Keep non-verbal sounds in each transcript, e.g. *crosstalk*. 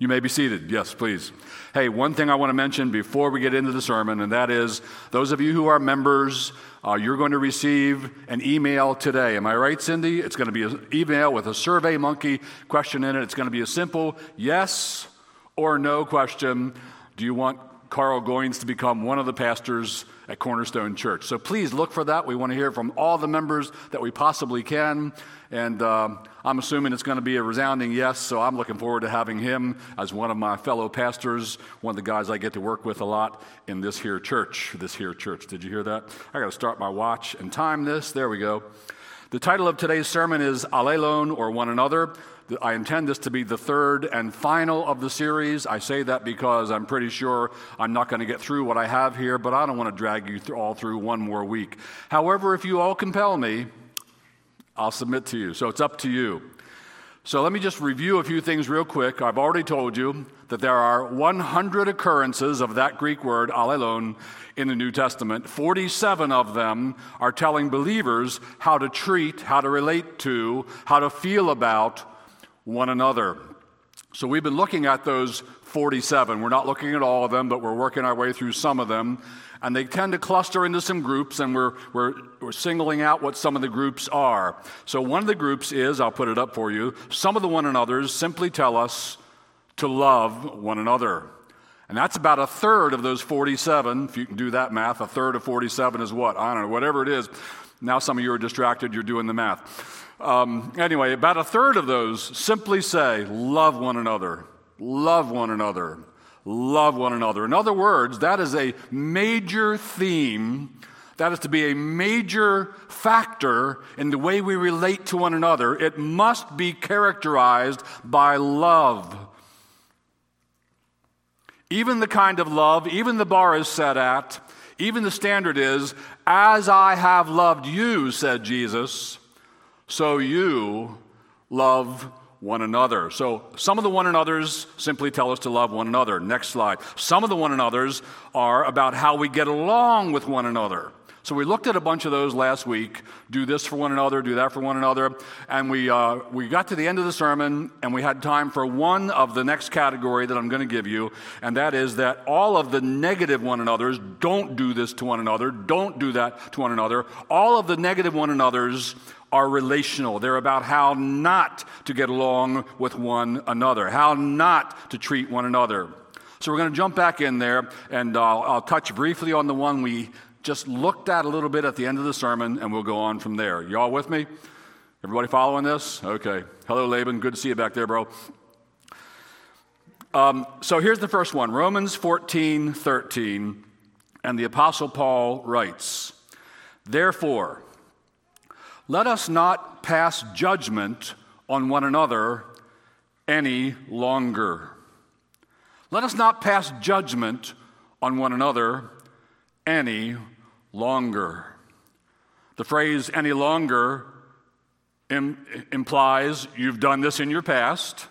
You may be seated. Yes, please. Hey, one thing I want to mention before we get into the sermon, and that is those of you who are members, uh, you're going to receive an email today. Am I right, Cindy? It's going to be an email with a Survey Monkey question in it. It's going to be a simple yes or no question. Do you want Carl Goins to become one of the pastors at Cornerstone Church. So please look for that. We want to hear from all the members that we possibly can. And uh, I'm assuming it's going to be a resounding yes, so I'm looking forward to having him as one of my fellow pastors, one of the guys I get to work with a lot in this here church. This here church. Did you hear that? I got to start my watch and time this. There we go. The title of today's sermon is Allelon or One Another. I intend this to be the third and final of the series. I say that because I'm pretty sure I'm not going to get through what I have here, but I don't want to drag you all through one more week. However, if you all compel me, I'll submit to you. So it's up to you. So let me just review a few things real quick. I've already told you that there are 100 occurrences of that Greek word, allelon, in the New Testament. 47 of them are telling believers how to treat, how to relate to, how to feel about one another. So we've been looking at those 47. We're not looking at all of them, but we're working our way through some of them. And they tend to cluster into some groups, and we're, we're, we're singling out what some of the groups are. So one of the groups is, I'll put it up for you, some of the one another's simply tell us to love one another. And that's about a third of those 47. If you can do that math, a third of 47 is what? I don't know, whatever it is. Now some of you are distracted, you're doing the math. Um, anyway, about a third of those simply say, love one another, love one another, love one another. In other words, that is a major theme. That is to be a major factor in the way we relate to one another. It must be characterized by love. Even the kind of love, even the bar is set at, even the standard is, as I have loved you, said Jesus so you love one another. So some of the one another's simply tell us to love one another. Next slide. Some of the one another's are about how we get along with one another. So we looked at a bunch of those last week. Do this for one another, do that for one another, and we uh, we got to the end of the sermon, and we had time for one of the next category that I'm going to give you, and that is that all of the negative one another's don't do this to one another, don't do that to one another. All of the negative one another's are relational. They're about how not to get along with one another, how not to treat one another. So we're going to jump back in there, and I'll, I'll touch briefly on the one we just looked at a little bit at the end of the sermon, and we'll go on from there. Y'all with me? Everybody following this? Okay. Hello, Laban. Good to see you back there, bro. Um, so here's the first one Romans 14 13. And the Apostle Paul writes, Therefore, let us not pass judgment on one another any longer. Let us not pass judgment on one another any longer. The phrase any longer Im- implies you've done this in your past,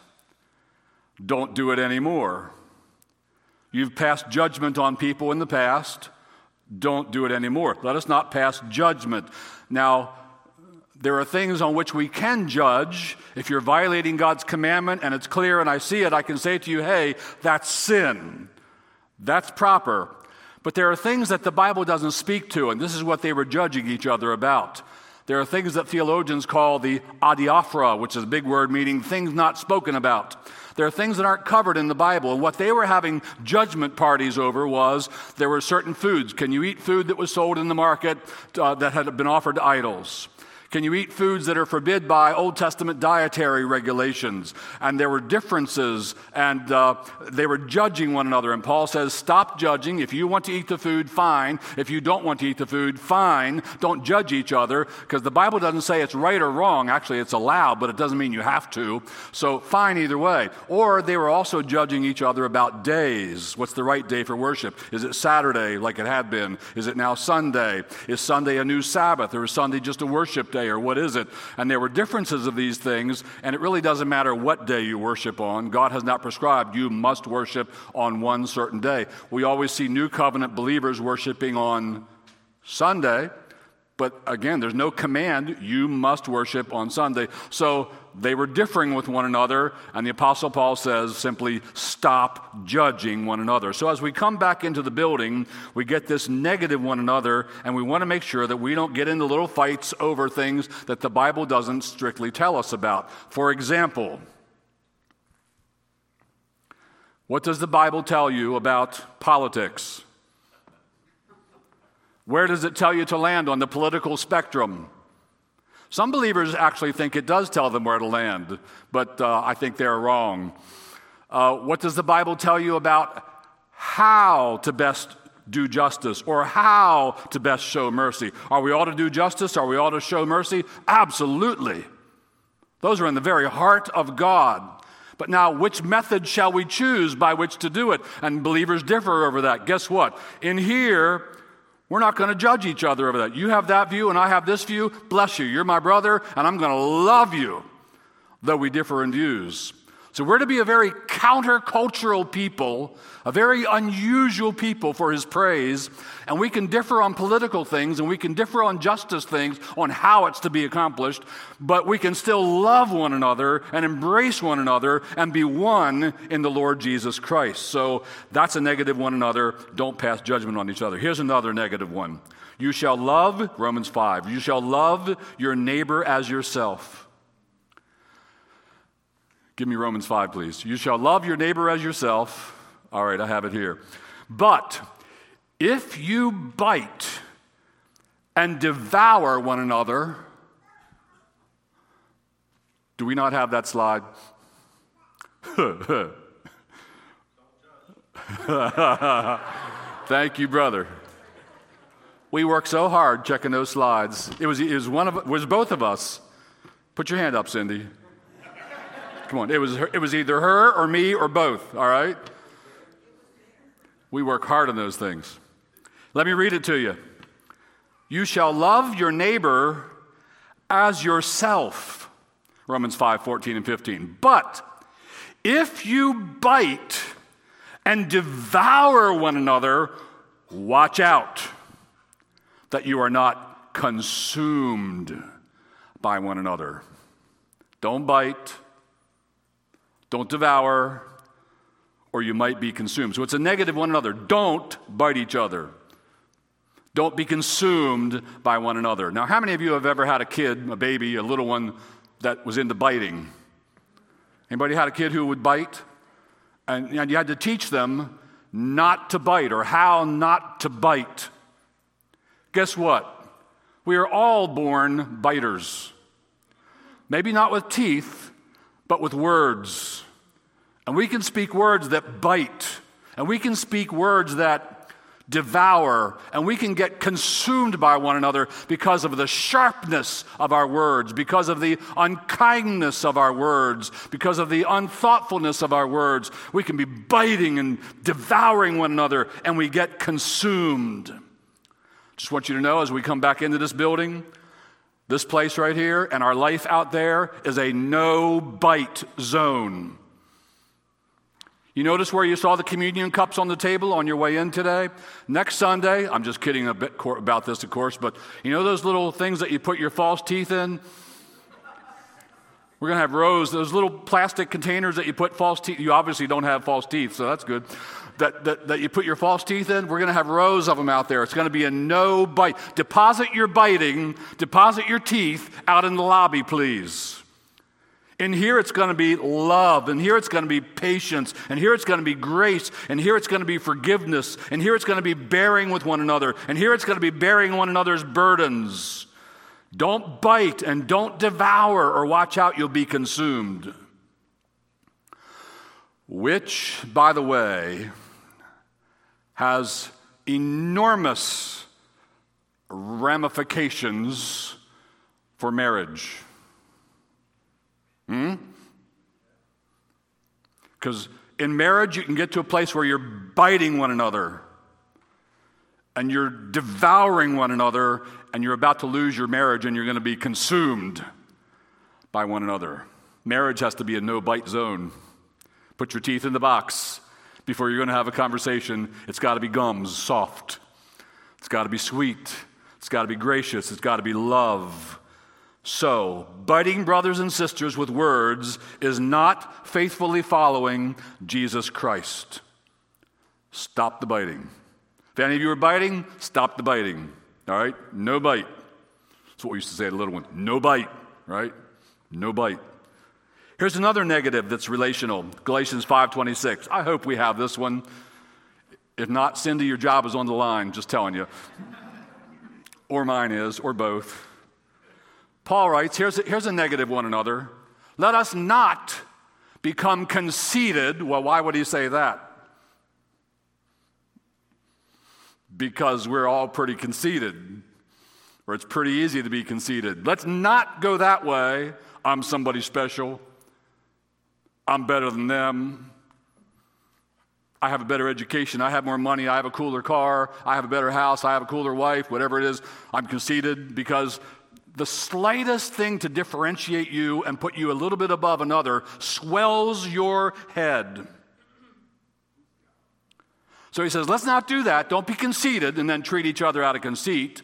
don't do it anymore. You've passed judgment on people in the past, don't do it anymore. Let us not pass judgment. Now, there are things on which we can judge. If you're violating God's commandment and it's clear and I see it, I can say to you, hey, that's sin. That's proper. But there are things that the Bible doesn't speak to, and this is what they were judging each other about. There are things that theologians call the adiaphora, which is a big word meaning things not spoken about. There are things that aren't covered in the Bible. And what they were having judgment parties over was there were certain foods. Can you eat food that was sold in the market uh, that had been offered to idols? Can you eat foods that are forbid by Old Testament dietary regulations? And there were differences, and uh, they were judging one another. And Paul says, Stop judging. If you want to eat the food, fine. If you don't want to eat the food, fine. Don't judge each other, because the Bible doesn't say it's right or wrong. Actually, it's allowed, but it doesn't mean you have to. So, fine either way. Or they were also judging each other about days. What's the right day for worship? Is it Saturday, like it had been? Is it now Sunday? Is Sunday a new Sabbath, or is Sunday just a worship day? Day or what is it? And there were differences of these things, and it really doesn't matter what day you worship on. God has not prescribed you must worship on one certain day. We always see new covenant believers worshiping on Sunday, But again, there's no command, you must worship on Sunday. So they were differing with one another, and the Apostle Paul says simply, stop judging one another. So as we come back into the building, we get this negative one another, and we want to make sure that we don't get into little fights over things that the Bible doesn't strictly tell us about. For example, what does the Bible tell you about politics? Where does it tell you to land on the political spectrum? Some believers actually think it does tell them where to land, but uh, I think they're wrong. Uh, what does the Bible tell you about how to best do justice or how to best show mercy? Are we all to do justice? Are we all to show mercy? Absolutely. Those are in the very heart of God. But now, which method shall we choose by which to do it? And believers differ over that. Guess what? In here, we're not going to judge each other over that. You have that view and I have this view. Bless you. You're my brother and I'm going to love you, though we differ in views. So we're to be a very countercultural people, a very unusual people for his praise. And we can differ on political things and we can differ on justice things, on how it's to be accomplished, but we can still love one another and embrace one another and be one in the Lord Jesus Christ. So that's a negative one another. Don't pass judgment on each other. Here's another negative one. You shall love, Romans 5, you shall love your neighbor as yourself. Give me Romans 5, please. You shall love your neighbor as yourself. All right, I have it here. But if you bite and devour one another, do we not have that slide? *laughs* Thank you, brother. We worked so hard checking those slides. It was, it was one of it was both of us. Put your hand up, Cindy. Come on, it was, it was either her or me or both, all right? We work hard on those things. Let me read it to you. You shall love your neighbor as yourself. Romans 5 14 and 15. But if you bite and devour one another, watch out that you are not consumed by one another. Don't bite don't devour, or you might be consumed. So it's a negative one another. Don't bite each other. Don't be consumed by one another. Now, how many of you have ever had a kid, a baby, a little one that was into biting? Anybody had a kid who would bite? And, and you had to teach them not to bite or how not to bite. Guess what? We are all born biters. Maybe not with teeth, but with words. And we can speak words that bite, and we can speak words that devour, and we can get consumed by one another because of the sharpness of our words, because of the unkindness of our words, because of the unthoughtfulness of our words. We can be biting and devouring one another, and we get consumed. Just want you to know as we come back into this building, this place right here and our life out there is a no bite zone. You notice where you saw the communion cups on the table on your way in today? Next Sunday, I'm just kidding a bit about this, of course, but you know those little things that you put your false teeth in? We're going to have rows, those little plastic containers that you put false teeth. You obviously don't have false teeth, so that's good that, that, that you put your false teeth in, we're going to have rows of them out there. It's going to be a no bite. Deposit your biting, deposit your teeth out in the lobby, please. In here, it's going to be love, and here it's going to be patience, and here it's going to be grace, and here it's going to be forgiveness, and here it's going to be bearing with one another, and here it's going to be bearing one another's burdens. Don't bite and don't devour, or watch out, you'll be consumed. Which, by the way, has enormous ramifications for marriage. Hmm? Because in marriage, you can get to a place where you're biting one another and you're devouring one another and you're about to lose your marriage and you're going to be consumed by one another. Marriage has to be a no bite zone. Put your teeth in the box before you're going to have a conversation, it's got to be gums, soft. It's got to be sweet. It's got to be gracious. It's got to be love. So, biting brothers and sisters with words is not faithfully following Jesus Christ. Stop the biting. If any of you are biting, stop the biting. All right? No bite. That's what we used to say to the little ones. No bite, right? No bite. Here's another negative that's relational. Galatians 5:26. I hope we have this one. If not, Cindy, your job is on the line, just telling you. or mine is, or both. Paul writes here's a, here's a negative one another. Let us not become conceited. Well, why would he say that? Because we're all pretty conceited, or it's pretty easy to be conceited. Let's not go that way. I'm somebody special. I'm better than them. I have a better education. I have more money. I have a cooler car. I have a better house. I have a cooler wife. Whatever it is, I'm conceited because the slightest thing to differentiate you and put you a little bit above another swells your head. So he says, let's not do that. Don't be conceited and then treat each other out of conceit.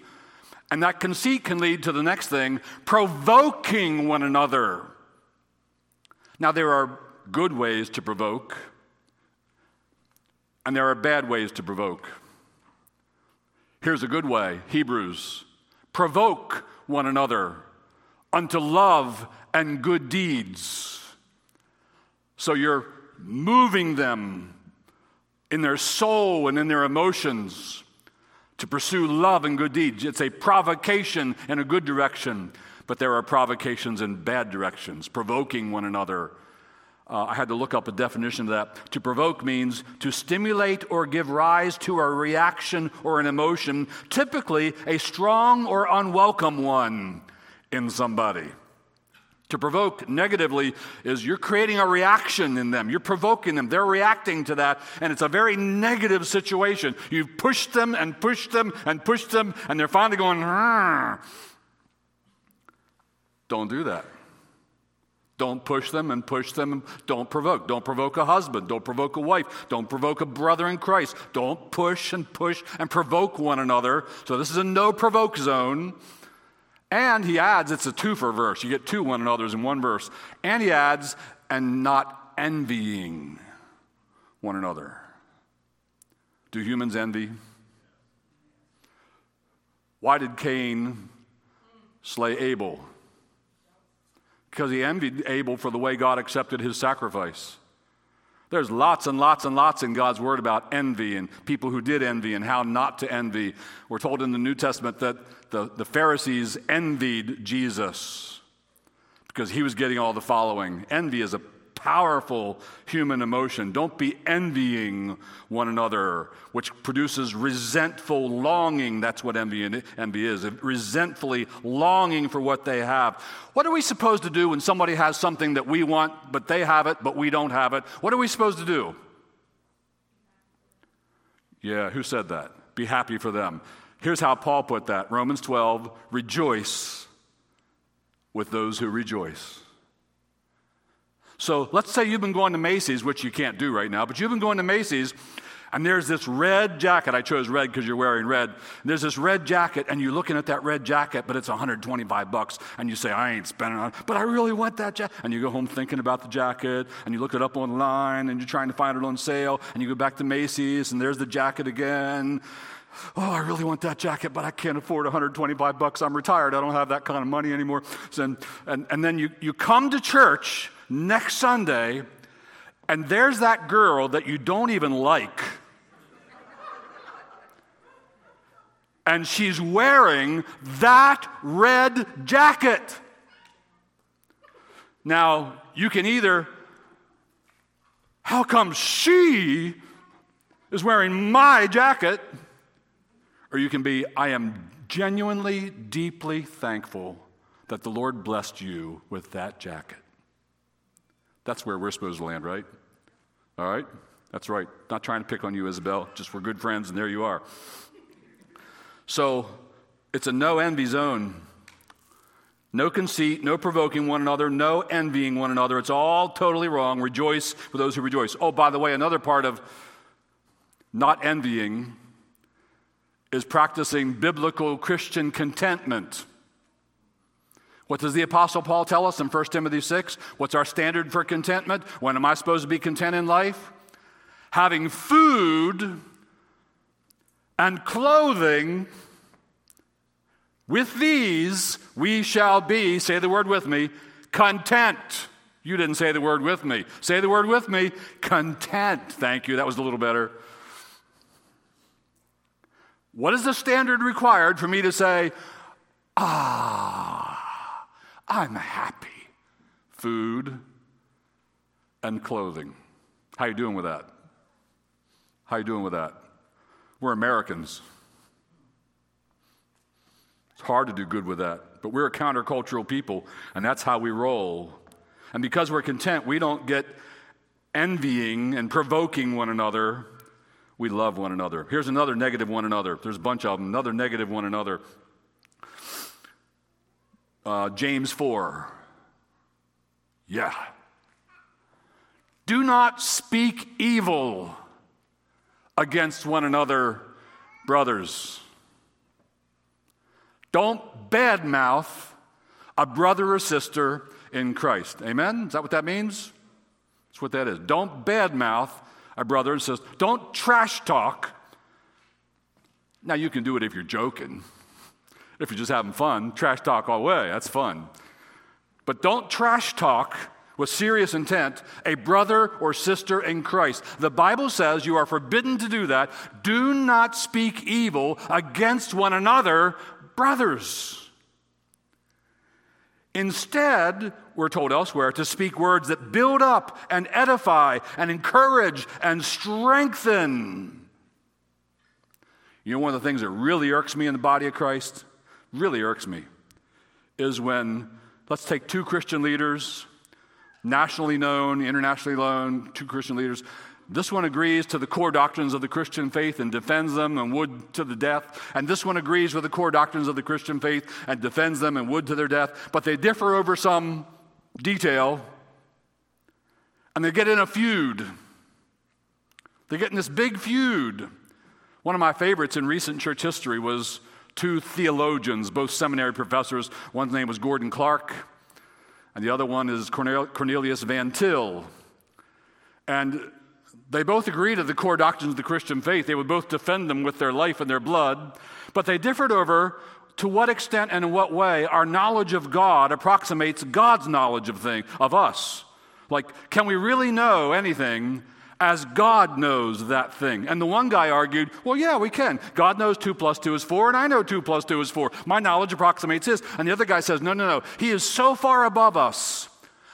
And that conceit can lead to the next thing provoking one another. Now, there are good ways to provoke, and there are bad ways to provoke. Here's a good way Hebrews provoke one another unto love and good deeds. So you're moving them in their soul and in their emotions to pursue love and good deeds. It's a provocation in a good direction, but there are provocations in bad directions, provoking one another. Uh, I had to look up a definition of that. To provoke means to stimulate or give rise to a reaction or an emotion, typically a strong or unwelcome one in somebody. To provoke negatively is you're creating a reaction in them. You're provoking them. They're reacting to that, and it's a very negative situation. You've pushed them and pushed them and pushed them, and they're finally going, Rrr. don't do that. Don't push them and push them. Don't provoke. Don't provoke a husband. Don't provoke a wife. Don't provoke a brother in Christ. Don't push and push and provoke one another. So this is a no provoke zone. And he adds, it's a twofer verse. You get two one another's in one verse. And he adds, and not envying one another. Do humans envy? Why did Cain slay Abel? Because he envied Abel for the way God accepted his sacrifice. There's lots and lots and lots in God's word about envy and people who did envy and how not to envy. We're told in the New Testament that the, the Pharisees envied Jesus because he was getting all the following. Envy is a powerful human emotion. Don't be envying one another, which produces resentful longing. That's what envy, envy is resentfully longing for what they have. What are we supposed to do when somebody has something that we want, but they have it, but we don't have it? What are we supposed to do? Yeah, who said that? Be happy for them. Here's how Paul put that Romans 12 rejoice with those who rejoice. So let's say you've been going to Macy's, which you can't do right now, but you've been going to Macy's and there's this red jacket. I chose red because you're wearing red. There's this red jacket, and you're looking at that red jacket, but it's 125 bucks, and you say, "I ain't spending on," but I really want that jacket. And you go home thinking about the jacket, and you look it up online, and you're trying to find it on sale, and you go back to Macy's, and there's the jacket again. Oh, I really want that jacket, but I can't afford 125 bucks. I'm retired. I don't have that kind of money anymore. So, and, and, and then you, you come to church next Sunday, and there's that girl that you don't even like. And she's wearing that red jacket. Now, you can either, how come she is wearing my jacket? Or you can be, I am genuinely, deeply thankful that the Lord blessed you with that jacket. That's where we're supposed to land, right? All right? That's right. Not trying to pick on you, Isabel, just we're good friends, and there you are. So it's a no envy zone. No conceit, no provoking one another, no envying one another. It's all totally wrong. Rejoice for those who rejoice. Oh, by the way, another part of not envying is practicing biblical Christian contentment. What does the Apostle Paul tell us in 1 Timothy 6? What's our standard for contentment? When am I supposed to be content in life? Having food and clothing. With these we shall be, say the word with me, content. You didn't say the word with me. Say the word with me, content. Thank you, that was a little better. What is the standard required for me to say, ah, I'm happy? Food and clothing. How you doing with that? How you doing with that? We're Americans. It's hard to do good with that, but we're a countercultural people, and that's how we roll. And because we're content, we don't get envying and provoking one another we love one another. Here's another negative one another. There's a bunch of them. Another negative one another. Uh, James 4. Yeah. Do not speak evil against one another, brothers. Don't badmouth a brother or sister in Christ. Amen? Is that what that means? That's what that is. Don't badmouth a brother and says, Don't trash talk. Now, you can do it if you're joking. If you're just having fun, trash talk all the way, that's fun. But don't trash talk with serious intent a brother or sister in Christ. The Bible says you are forbidden to do that. Do not speak evil against one another, brothers. Instead, we're told elsewhere to speak words that build up and edify and encourage and strengthen. You know, one of the things that really irks me in the body of Christ, really irks me, is when, let's take two Christian leaders, nationally known, internationally known, two Christian leaders, this one agrees to the core doctrines of the Christian faith and defends them and would to the death. And this one agrees with the core doctrines of the Christian faith and defends them and would to their death. But they differ over some detail. And they get in a feud. They get in this big feud. One of my favorites in recent church history was two theologians, both seminary professors. One's name was Gordon Clark, and the other one is Cornelius Van Til. And they both agreed to the core doctrines of the Christian faith. They would both defend them with their life and their blood, but they differed over to what extent and in what way our knowledge of God approximates God's knowledge of thing, of us. Like, can we really know anything as God knows that thing? And the one guy argued, well, yeah, we can. God knows 2 plus 2 is 4, and I know 2 plus 2 is 4. My knowledge approximates his. And the other guy says, no, no, no. He is so far above us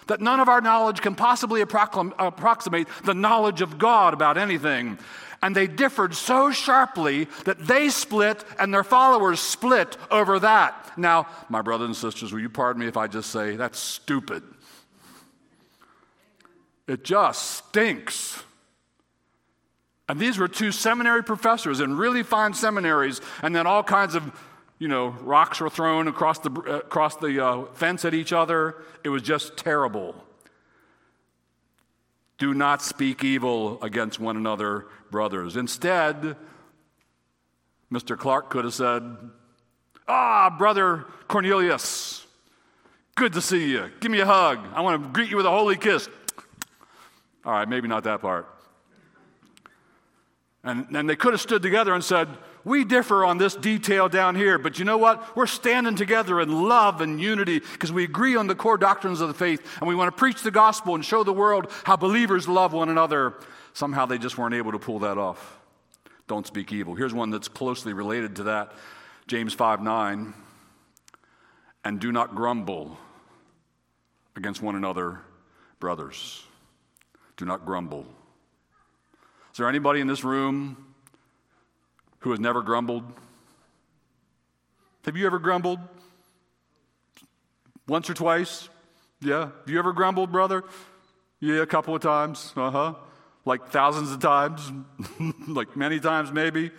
that none of our knowledge can possibly approximate the knowledge of God about anything. And they differed so sharply that they split and their followers split over that. Now, my brothers and sisters, will you pardon me if I just say that's stupid? It just stinks. And these were two seminary professors in really fine seminaries, and then all kinds of you know, rocks were thrown across the, uh, across the uh, fence at each other. It was just terrible. Do not speak evil against one another, brothers. Instead, Mr. Clark could have said, Ah, brother Cornelius, good to see you. Give me a hug. I want to greet you with a holy kiss. All right, maybe not that part. And, and they could have stood together and said, we differ on this detail down here, but you know what? We're standing together in love and unity because we agree on the core doctrines of the faith and we want to preach the gospel and show the world how believers love one another. Somehow they just weren't able to pull that off. Don't speak evil. Here's one that's closely related to that James 5 9. And do not grumble against one another, brothers. Do not grumble. Is there anybody in this room who has never grumbled? Have you ever grumbled? Once or twice? Yeah. Have you ever grumbled, brother? Yeah, a couple of times. Uh huh. Like thousands of times, *laughs* like many times maybe.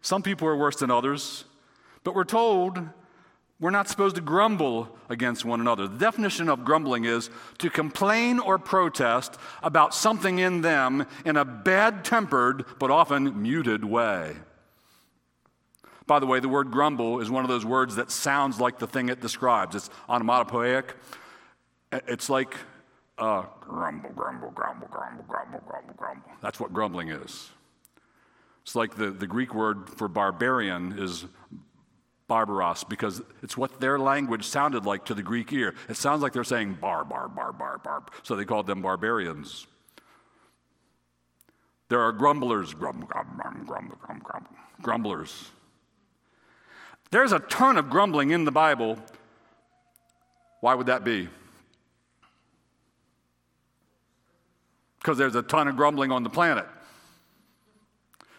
Some people are worse than others. But we're told we're not supposed to grumble against one another. The definition of grumbling is to complain or protest about something in them in a bad tempered but often muted way. By the way, the word grumble is one of those words that sounds like the thing it describes. It's onomatopoeic. It's like uh, grumble, grumble, grumble, grumble, grumble, grumble, grumble. That's what grumbling is. It's like the, the Greek word for barbarian is barbaros because it's what their language sounded like to the Greek ear. It sounds like they're saying bar, bar, bar, bar, bar. So they called them barbarians. There are grumblers, grumble, grumble, grumble, grumble, grumble, grumblers. There's a ton of grumbling in the Bible. Why would that be? Because there's a ton of grumbling on the planet.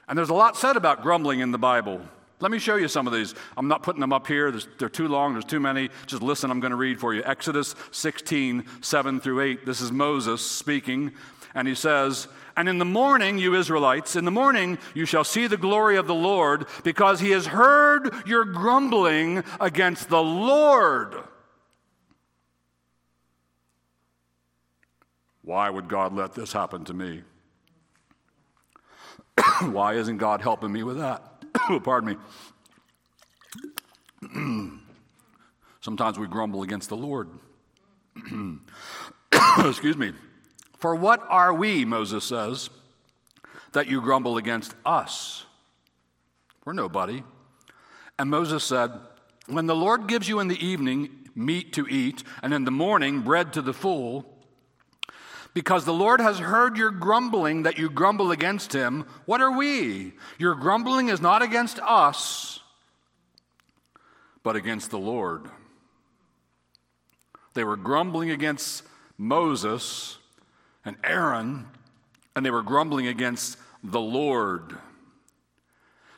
And there's a lot said about grumbling in the Bible. Let me show you some of these. I'm not putting them up here, they're too long, there's too many. Just listen, I'm going to read for you. Exodus 16, 7 through 8. This is Moses speaking, and he says, And in the morning, you Israelites, in the morning you shall see the glory of the Lord, because he has heard your grumbling against the Lord. Why would God let this happen to me? *coughs* Why isn't God helping me with that? *coughs* Pardon me. *clears throat* Sometimes we grumble against the Lord. *coughs* Excuse me. For what are we, Moses says, that you grumble against us? We're nobody. And Moses said, When the Lord gives you in the evening meat to eat, and in the morning bread to the full, because the Lord has heard your grumbling that you grumble against him. What are we? Your grumbling is not against us, but against the Lord. They were grumbling against Moses and Aaron, and they were grumbling against the Lord.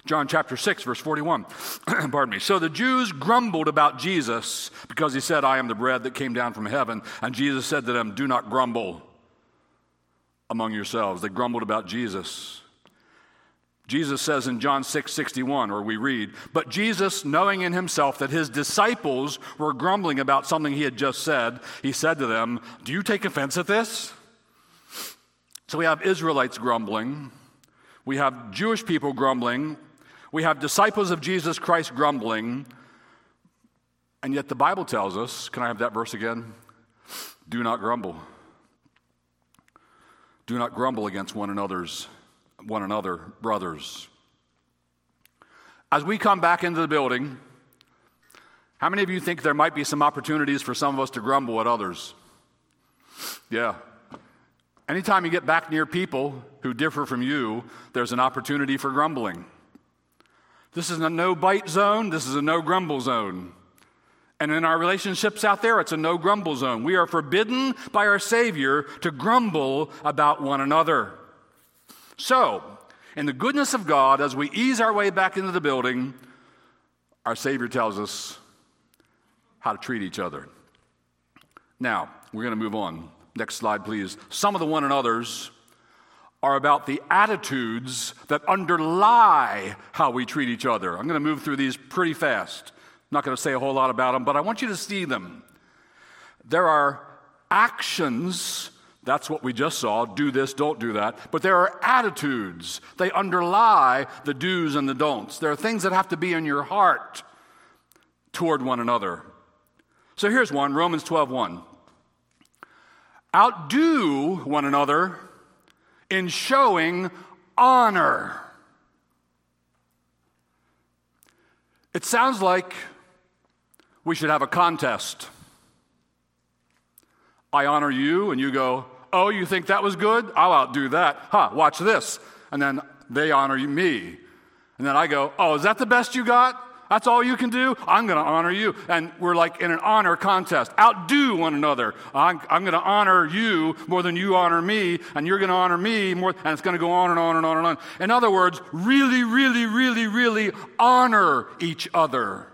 John chapter 6, verse 41. *clears throat* Pardon me. So the Jews grumbled about Jesus because he said, I am the bread that came down from heaven. And Jesus said to them, Do not grumble among yourselves. They grumbled about Jesus. Jesus says in John 6 61, or we read, But Jesus, knowing in himself that his disciples were grumbling about something he had just said, he said to them, Do you take offense at this? So we have Israelites grumbling, we have Jewish people grumbling, we have disciples of Jesus Christ grumbling, and yet the Bible tells us, can I have that verse again? Do not grumble. Do not grumble against one another's one another, brothers. As we come back into the building, how many of you think there might be some opportunities for some of us to grumble at others? Yeah. Anytime you get back near people who differ from you, there's an opportunity for grumbling. This is a no bite zone, this is a no grumble zone. And in our relationships out there, it's a no grumble zone. We are forbidden by our Savior to grumble about one another. So, in the goodness of God, as we ease our way back into the building, our Savior tells us how to treat each other. Now, we're going to move on. Next slide, please. Some of the one another's are about the attitudes that underlie how we treat each other. I'm going to move through these pretty fast. I'm not going to say a whole lot about them, but I want you to see them. There are actions, that's what we just saw do this, don't do that. But there are attitudes, they underlie the do's and the don'ts. There are things that have to be in your heart toward one another. So here's one Romans 12 1. Outdo one another in showing honor. It sounds like we should have a contest. I honor you, and you go, Oh, you think that was good? I'll outdo that. Huh, watch this. And then they honor me. And then I go, Oh, is that the best you got? That's all you can do? I'm going to honor you. And we're like in an honor contest. Outdo one another. I'm, I'm going to honor you more than you honor me, and you're going to honor me more, and it's going to go on and on and on and on. In other words, really, really, really, really honor each other.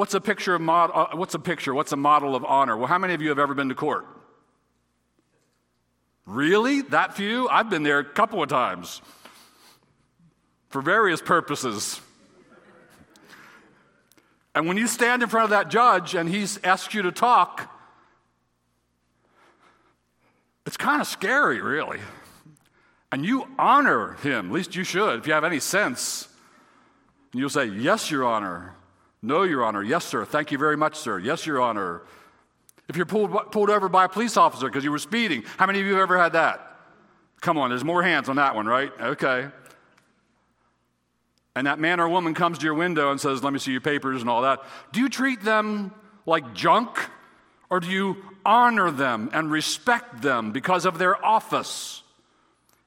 What's a picture of mod, uh, what's a picture? What's a model of honor? Well, how many of you have ever been to court? Really? That few? I've been there a couple of times for various purposes. And when you stand in front of that judge and he asks you to talk, it's kind of scary, really. And you honor him, at least you should, if you have any sense. And you'll say, Yes, Your Honor. No, Your Honor. Yes, sir. Thank you very much, sir. Yes, Your Honor. If you're pulled, pulled over by a police officer because you were speeding, how many of you have ever had that? Come on, there's more hands on that one, right? Okay. And that man or woman comes to your window and says, Let me see your papers and all that. Do you treat them like junk? Or do you honor them and respect them because of their office?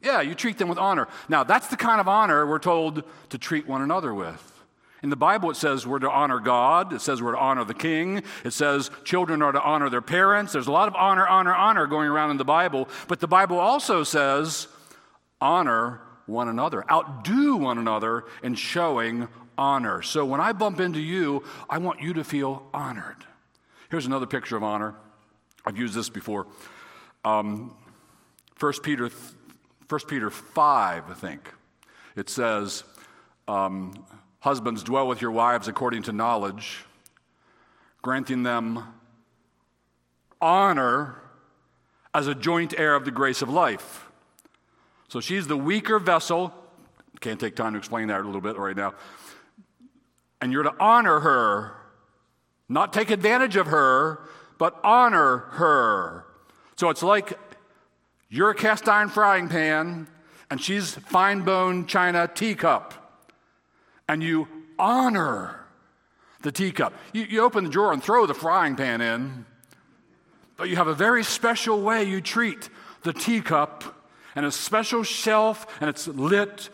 Yeah, you treat them with honor. Now, that's the kind of honor we're told to treat one another with. In the Bible, it says we're to honor God. It says we're to honor the king. It says children are to honor their parents. There's a lot of honor, honor, honor going around in the Bible. But the Bible also says honor one another, outdo one another in showing honor. So when I bump into you, I want you to feel honored. Here's another picture of honor. I've used this before. Um, 1 Peter 1 Peter 5, I think, it says, um, Husbands, dwell with your wives according to knowledge, granting them honor as a joint heir of the grace of life. So she's the weaker vessel. Can't take time to explain that a little bit right now. And you're to honor her, not take advantage of her, but honor her. So it's like you're a cast iron frying pan, and she's fine bone china teacup. And you honor the teacup. You, you open the drawer and throw the frying pan in, but you have a very special way you treat the teacup and a special shelf, and it's lit,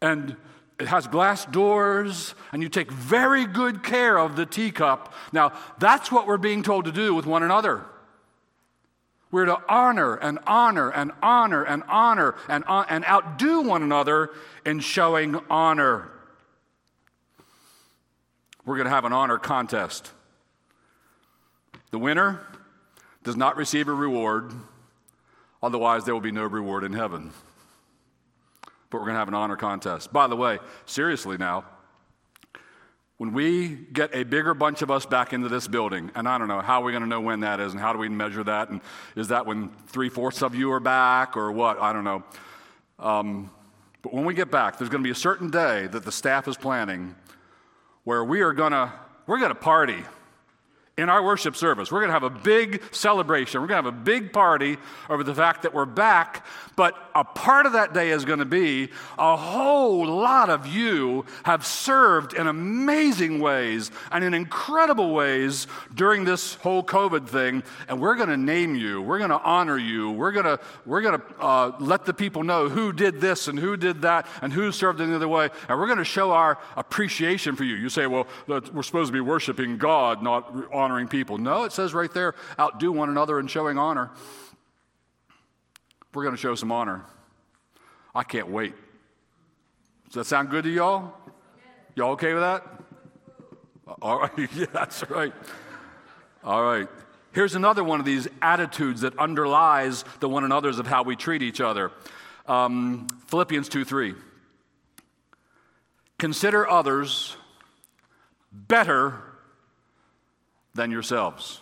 and it has glass doors, and you take very good care of the teacup. Now, that's what we're being told to do with one another. We're to honor and honor and honor and honor and, uh, and outdo one another in showing honor. We're going to have an honor contest. The winner does not receive a reward, otherwise, there will be no reward in heaven. But we're going to have an honor contest. By the way, seriously now, when we get a bigger bunch of us back into this building, and I don't know, how we're going to know when that is, and how do we measure that? And is that when three fourths of you are back, or what? I don't know. Um, but when we get back, there's going to be a certain day that the staff is planning where we are going to we're going to party in our worship service. We're going to have a big celebration. We're going to have a big party over the fact that we're back. But a part of that day is going to be a whole lot of you have served in amazing ways and in incredible ways during this whole COVID thing. And we're going to name you. We're going to honor you. We're going to, we're going to uh, let the people know who did this and who did that and who served in the other way. And we're going to show our appreciation for you. You say, well, we're supposed to be worshiping God, not honoring people. No, it says right there, outdo one another in showing honor. We're going to show some honor. I can't wait. Does that sound good to y'all? Y'all okay with that? All right. *laughs* yeah, that's right. All right. Here's another one of these attitudes that underlies the one another's of how we treat each other. Um, Philippians 2 3. Consider others better than yourselves.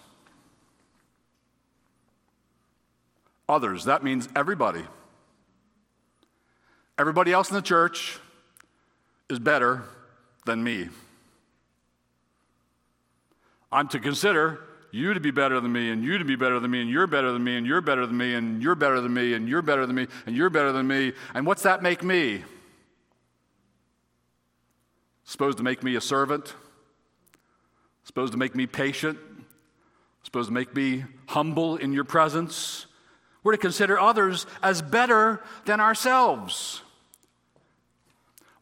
Others, that means everybody. Everybody else in the church is better than me. I'm to consider you to be better than me, and you to be better than me, and you're better than me, and you're better than me, and you're better than me, and you're better than me, and you're better than me. And what's that make me? Supposed to make me a servant? Supposed to make me patient? Supposed to make me humble in your presence? We're to consider others as better than ourselves.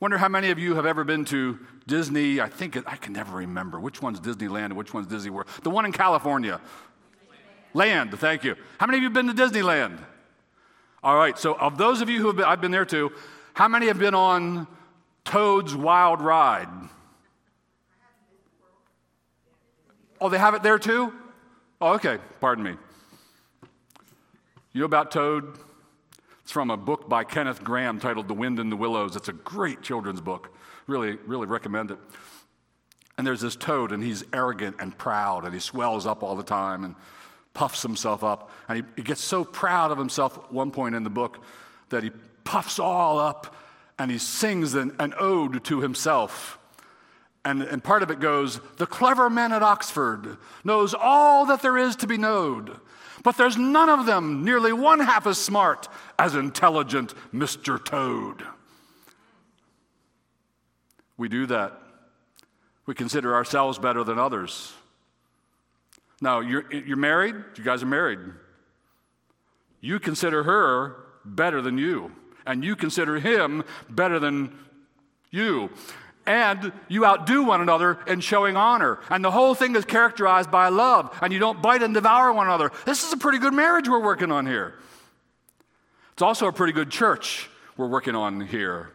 Wonder how many of you have ever been to Disney? I think I can never remember which one's Disneyland and which one's Disney World. The one in California. Land, thank you. How many of you have been to Disneyland? All right, so of those of you who have been, I've been there too, how many have been on Toad's Wild Ride? Oh, they have it there too? Oh, okay, pardon me. You know about Toad? It's from a book by Kenneth Grahame titled The Wind in the Willows. It's a great children's book. Really, really recommend it. And there's this toad, and he's arrogant and proud, and he swells up all the time and puffs himself up. And he, he gets so proud of himself at one point in the book that he puffs all up and he sings an, an ode to himself. And, and part of it goes, the clever man at Oxford knows all that there is to be known, but there's none of them nearly one half as smart as intelligent Mr. Toad. We do that. We consider ourselves better than others. Now, you're, you're married, you guys are married. You consider her better than you, and you consider him better than you. And you outdo one another in showing honor. And the whole thing is characterized by love, and you don't bite and devour one another. This is a pretty good marriage we're working on here. It's also a pretty good church we're working on here.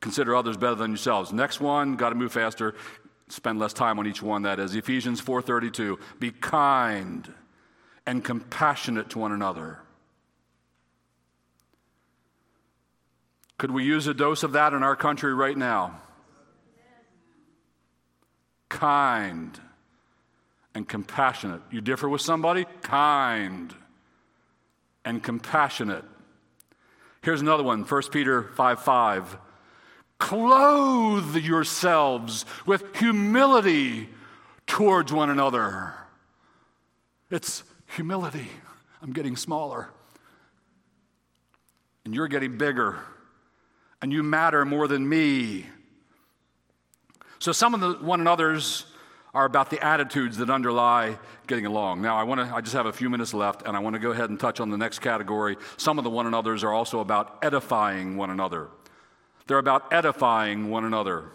Consider others better than yourselves. Next one, got to move faster spend less time on each one that is ephesians 4.32 be kind and compassionate to one another could we use a dose of that in our country right now kind and compassionate you differ with somebody kind and compassionate here's another one 1 peter 5 5 Clothe yourselves with humility towards one another. It's humility. I'm getting smaller. And you're getting bigger. And you matter more than me. So some of the one another's are about the attitudes that underlie getting along. Now, I want to I just have a few minutes left and I want to go ahead and touch on the next category. Some of the one another's are also about edifying one another. They're about edifying one another.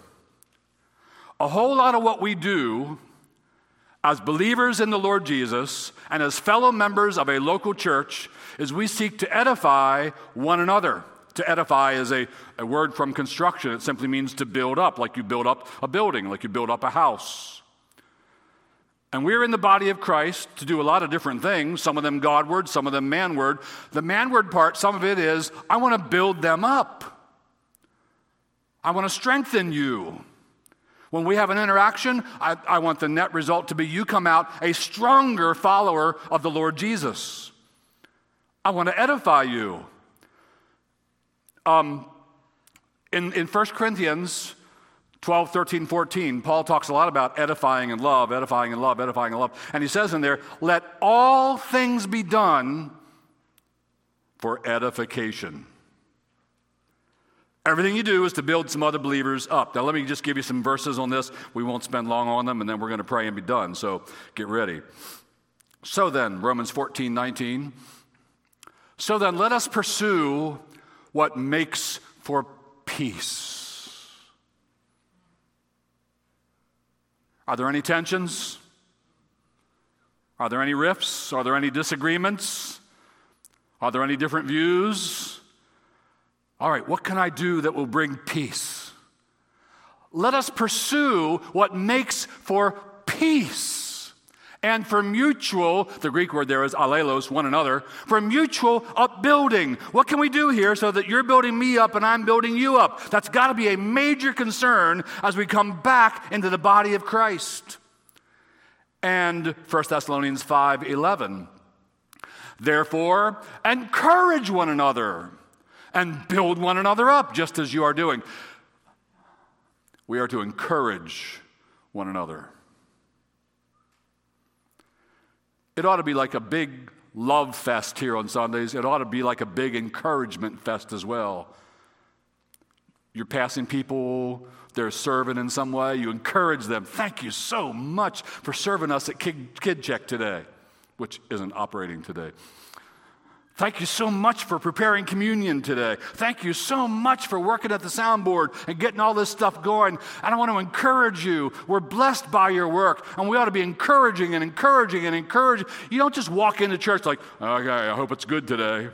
A whole lot of what we do as believers in the Lord Jesus and as fellow members of a local church is we seek to edify one another. To edify is a, a word from construction. It simply means to build up, like you build up a building, like you build up a house. And we're in the body of Christ to do a lot of different things, some of them Godward, some of them manward. The manward part, some of it is, I want to build them up. I want to strengthen you. When we have an interaction, I, I, want the net result to be you come out a stronger follower of the Lord Jesus. I want to edify you. Um, in, in 1 Corinthians 12, 13, 14, Paul talks a lot about edifying and love, edifying and love, edifying and love. And he says in there, let all things be done for edification. Everything you do is to build some other believers up. Now, let me just give you some verses on this. We won't spend long on them, and then we're going to pray and be done. So get ready. So then, Romans 14, 19. So then, let us pursue what makes for peace. Are there any tensions? Are there any rifts? Are there any disagreements? Are there any different views? All right, what can I do that will bring peace? Let us pursue what makes for peace and for mutual, the Greek word there is alelos, one another, for mutual upbuilding. What can we do here so that you're building me up and I'm building you up? That's got to be a major concern as we come back into the body of Christ. And 1 Thessalonians 5 11. Therefore, encourage one another and build one another up, just as you are doing. We are to encourage one another. It ought to be like a big love fest here on Sundays. It ought to be like a big encouragement fest as well. You're passing people, they're serving in some way, you encourage them. Thank you so much for serving us at Kid, Check today, which isn't operating today. Thank you so much for preparing communion today. Thank you so much for working at the soundboard and getting all this stuff going. And I want to encourage you. We're blessed by your work, and we ought to be encouraging and encouraging and encouraging. You don't just walk into church like, okay, I hope it's good today.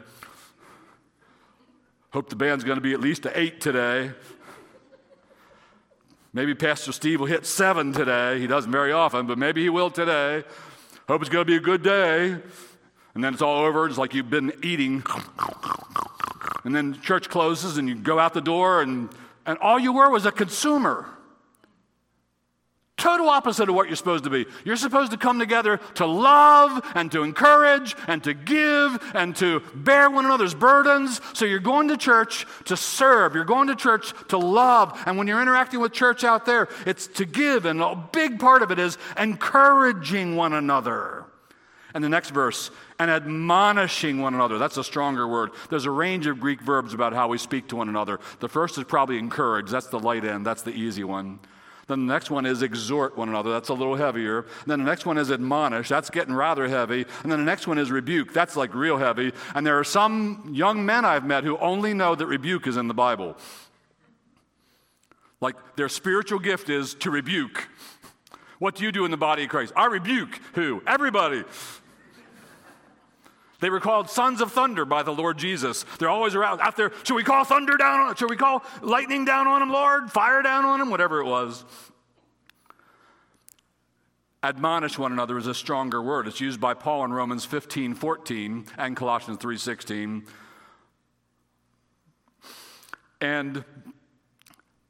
Hope the band's going to be at least a eight today. Maybe Pastor Steve will hit seven today. He doesn't very often, but maybe he will today. Hope it's going to be a good day. And then it's all over. It's like you've been eating. And then church closes and you go out the door and, and all you were was a consumer. total opposite of what you're supposed to be. You're supposed to come together to love and to encourage and to give and to bear one another's burdens. So you're going to church to serve. You're going to church to love. And when you're interacting with church out there, it's to give. And a big part of it is encouraging one another. And the next verse, and admonishing one another. That's a stronger word. There's a range of Greek verbs about how we speak to one another. The first is probably encourage. That's the light end, that's the easy one. Then the next one is exhort one another. That's a little heavier. And then the next one is admonish. That's getting rather heavy. And then the next one is rebuke. That's like real heavy. And there are some young men I've met who only know that rebuke is in the Bible. Like their spiritual gift is to rebuke. What do you do in the body of Christ? I rebuke who? Everybody. They were called sons of thunder by the Lord Jesus. They're always around out there. Should we call thunder down on Should we call lightning down on them, Lord? Fire down on them? Whatever it was. Admonish one another is a stronger word. It's used by Paul in Romans 15, 14 and Colossians 3, 16. And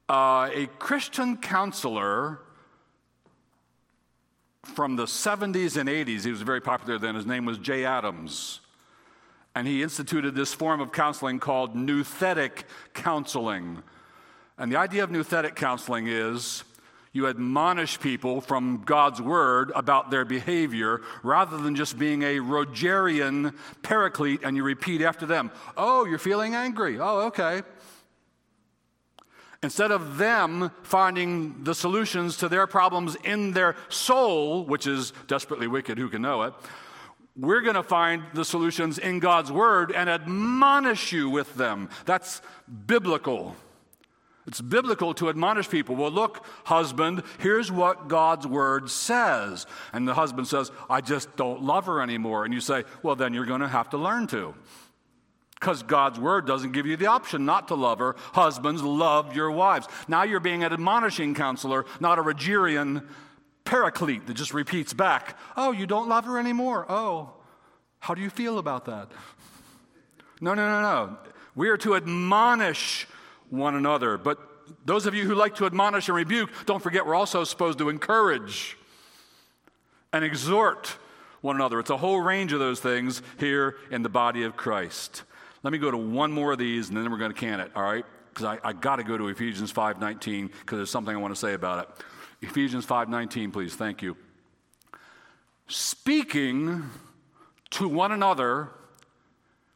uh, a Christian counselor from the 70s and 80s, he was very popular then, his name was Jay Adams and he instituted this form of counseling called nouthetic counseling. And the idea of nouthetic counseling is you admonish people from God's word about their behavior rather than just being a Rogerian paraclete and you repeat after them, Oh, you're feeling angry. Oh, okay. Instead of them finding the solutions to their problems in their soul, which is desperately wicked, who can know it? We're going to find the solutions in God's Word and admonish you with them. That's biblical. It's biblical to admonish people. Well, look, husband, here's what God's word says. And the husband says, I just don't love her anymore. And you say, well, then you're going to have to learn to. Because God's word doesn't give you the option not to love her. Husbands, love your wives. Now you're being an admonishing counselor, not a Rogerian paraclete that just repeats back, Oh, you don't love her anymore. Oh, how do you feel about that? No, no, no, no. We are to admonish one another. But those of you who like to admonish and rebuke, don't forget we're also supposed to encourage and exhort one another. It's a whole range of those things here in the body of Christ. Let me go to one more of these and then we're going to can it, all right? Because I, I got to go to Ephesians 5.19 because there's something I want to say about it. Ephesians 5:19, please. Thank you. Speaking to one another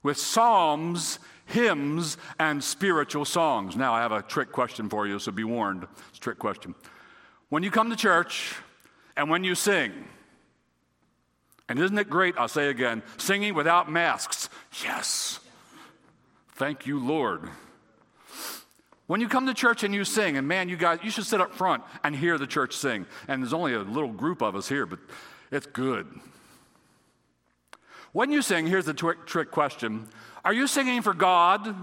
with psalms, hymns, and spiritual songs. Now, I have a trick question for you, so be warned. It's a trick question. When you come to church and when you sing, and isn't it great? I'll say again singing without masks. Yes. Thank you, Lord. When you come to church and you sing, and man, you guys, you should sit up front and hear the church sing. And there's only a little group of us here, but it's good. When you sing, here's the trick, trick question Are you singing for God?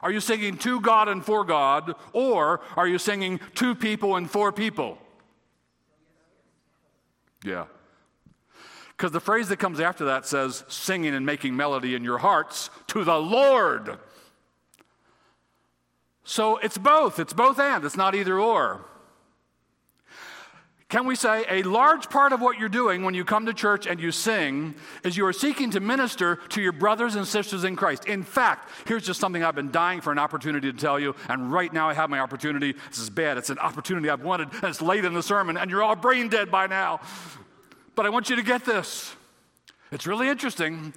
Are you singing to God and for God? Or are you singing to people and for people? Yeah. Because the phrase that comes after that says, singing and making melody in your hearts to the Lord. So it's both. It's both and. It's not either or. Can we say a large part of what you're doing when you come to church and you sing is you are seeking to minister to your brothers and sisters in Christ? In fact, here's just something I've been dying for an opportunity to tell you, and right now I have my opportunity. This is bad. It's an opportunity I've wanted, and it's late in the sermon, and you're all brain dead by now. But I want you to get this. It's really interesting.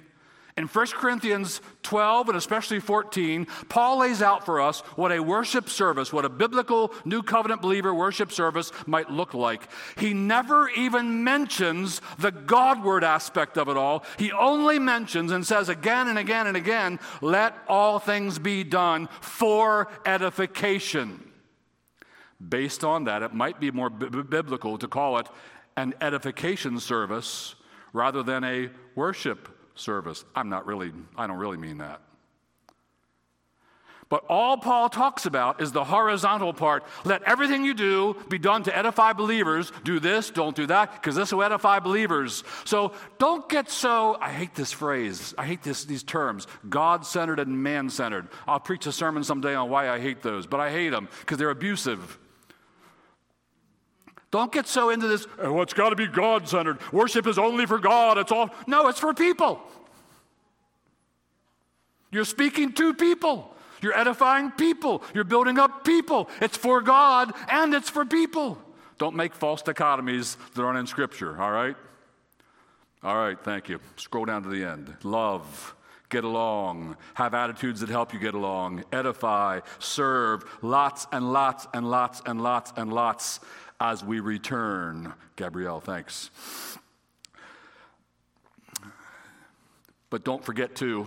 In 1 Corinthians 12 and especially 14, Paul lays out for us what a worship service, what a biblical New Covenant believer worship service might look like. He never even mentions the Godward aspect of it all. He only mentions and says again and again and again, let all things be done for edification. Based on that, it might be more b- biblical to call it an edification service rather than a worship service. I'm not really, I don't really mean that. But all Paul talks about is the horizontal part. Let everything you do be done to edify believers. Do this, don't do that, because this will edify believers. So don't get so, I hate this phrase, I hate this, these terms, God centered and man centered. I'll preach a sermon someday on why I hate those, but I hate them because they're abusive. Don't get so into this, oh, it's got to be God centered. Worship is only for God. It's all. No, it's for people. You're speaking to people. You're edifying people. You're building up people. It's for God and it's for people. Don't make false dichotomies that aren't in Scripture, all right? All right, thank you. Scroll down to the end. Love, get along, have attitudes that help you get along, edify, serve, lots and lots and lots and lots and lots as we return. Gabrielle, thanks. But don't forget to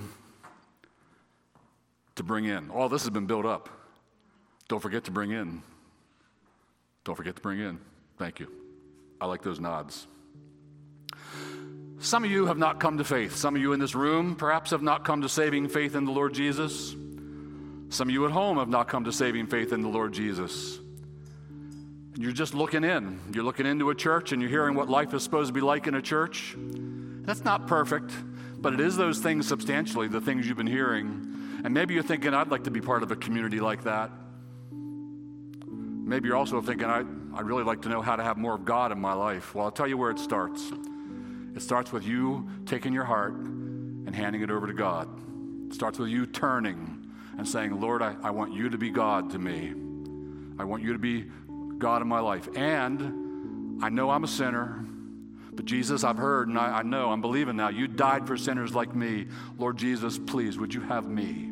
to bring in. All this has been built up. Don't forget to bring in. Don't forget to bring in. Thank you. I like those nods. Some of you have not come to faith. Some of you in this room perhaps have not come to saving faith in the Lord Jesus. Some of you at home have not come to saving faith in the Lord Jesus. You're just looking in. You're looking into a church and you're hearing what life is supposed to be like in a church. That's not perfect, but it is those things substantially, the things you've been hearing. And maybe you're thinking, I'd like to be part of a community like that. Maybe you're also thinking, I, I'd really like to know how to have more of God in my life. Well, I'll tell you where it starts. It starts with you taking your heart and handing it over to God. It starts with you turning and saying, Lord, I, I want you to be God to me. I want you to be God in my life. And I know I'm a sinner, but Jesus, I've heard and I, I know, I'm believing now, you died for sinners like me. Lord Jesus, please, would you have me?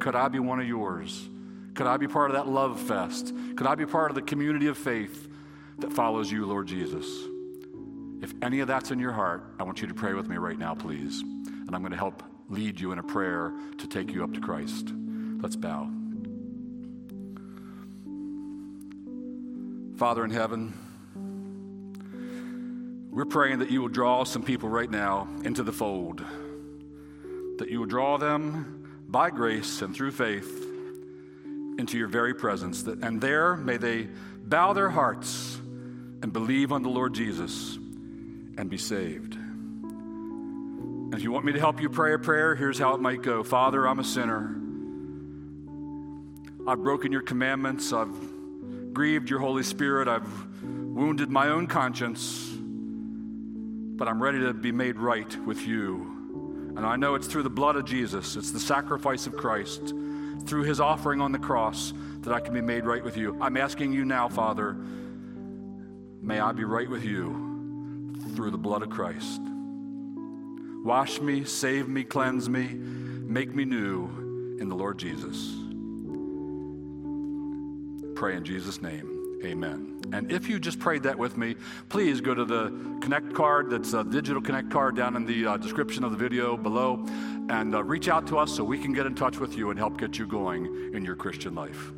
Could I be one of yours? Could I be part of that love fest? Could I be part of the community of faith that follows you, Lord Jesus? If any of that's in your heart, I want you to pray with me right now, please. And I'm going to help lead you in a prayer to take you up to Christ. Let's bow. Father in heaven, we're praying that you will draw some people right now into the fold, that you will draw them by grace and through faith into your very presence, that, and there may they bow their hearts and believe on the Lord Jesus and be saved. And if you want me to help you pray a prayer, here's how it might go Father, I'm a sinner. I've broken your commandments. I've grieved your Holy Spirit. I've wounded my own conscience. But I'm ready to be made right with you. And I know it's through the blood of Jesus, it's the sacrifice of Christ, through his offering on the cross, that I can be made right with you. I'm asking you now, Father, may I be right with you through the blood of Christ. Wash me, save me, cleanse me, make me new in the Lord Jesus. Pray in Jesus' name. Amen. And if you just prayed that with me, please go to the Connect card. That's a digital Connect card down in the uh, description of the video below and uh, reach out to us so we can get in touch with you and help get you going in your Christian life.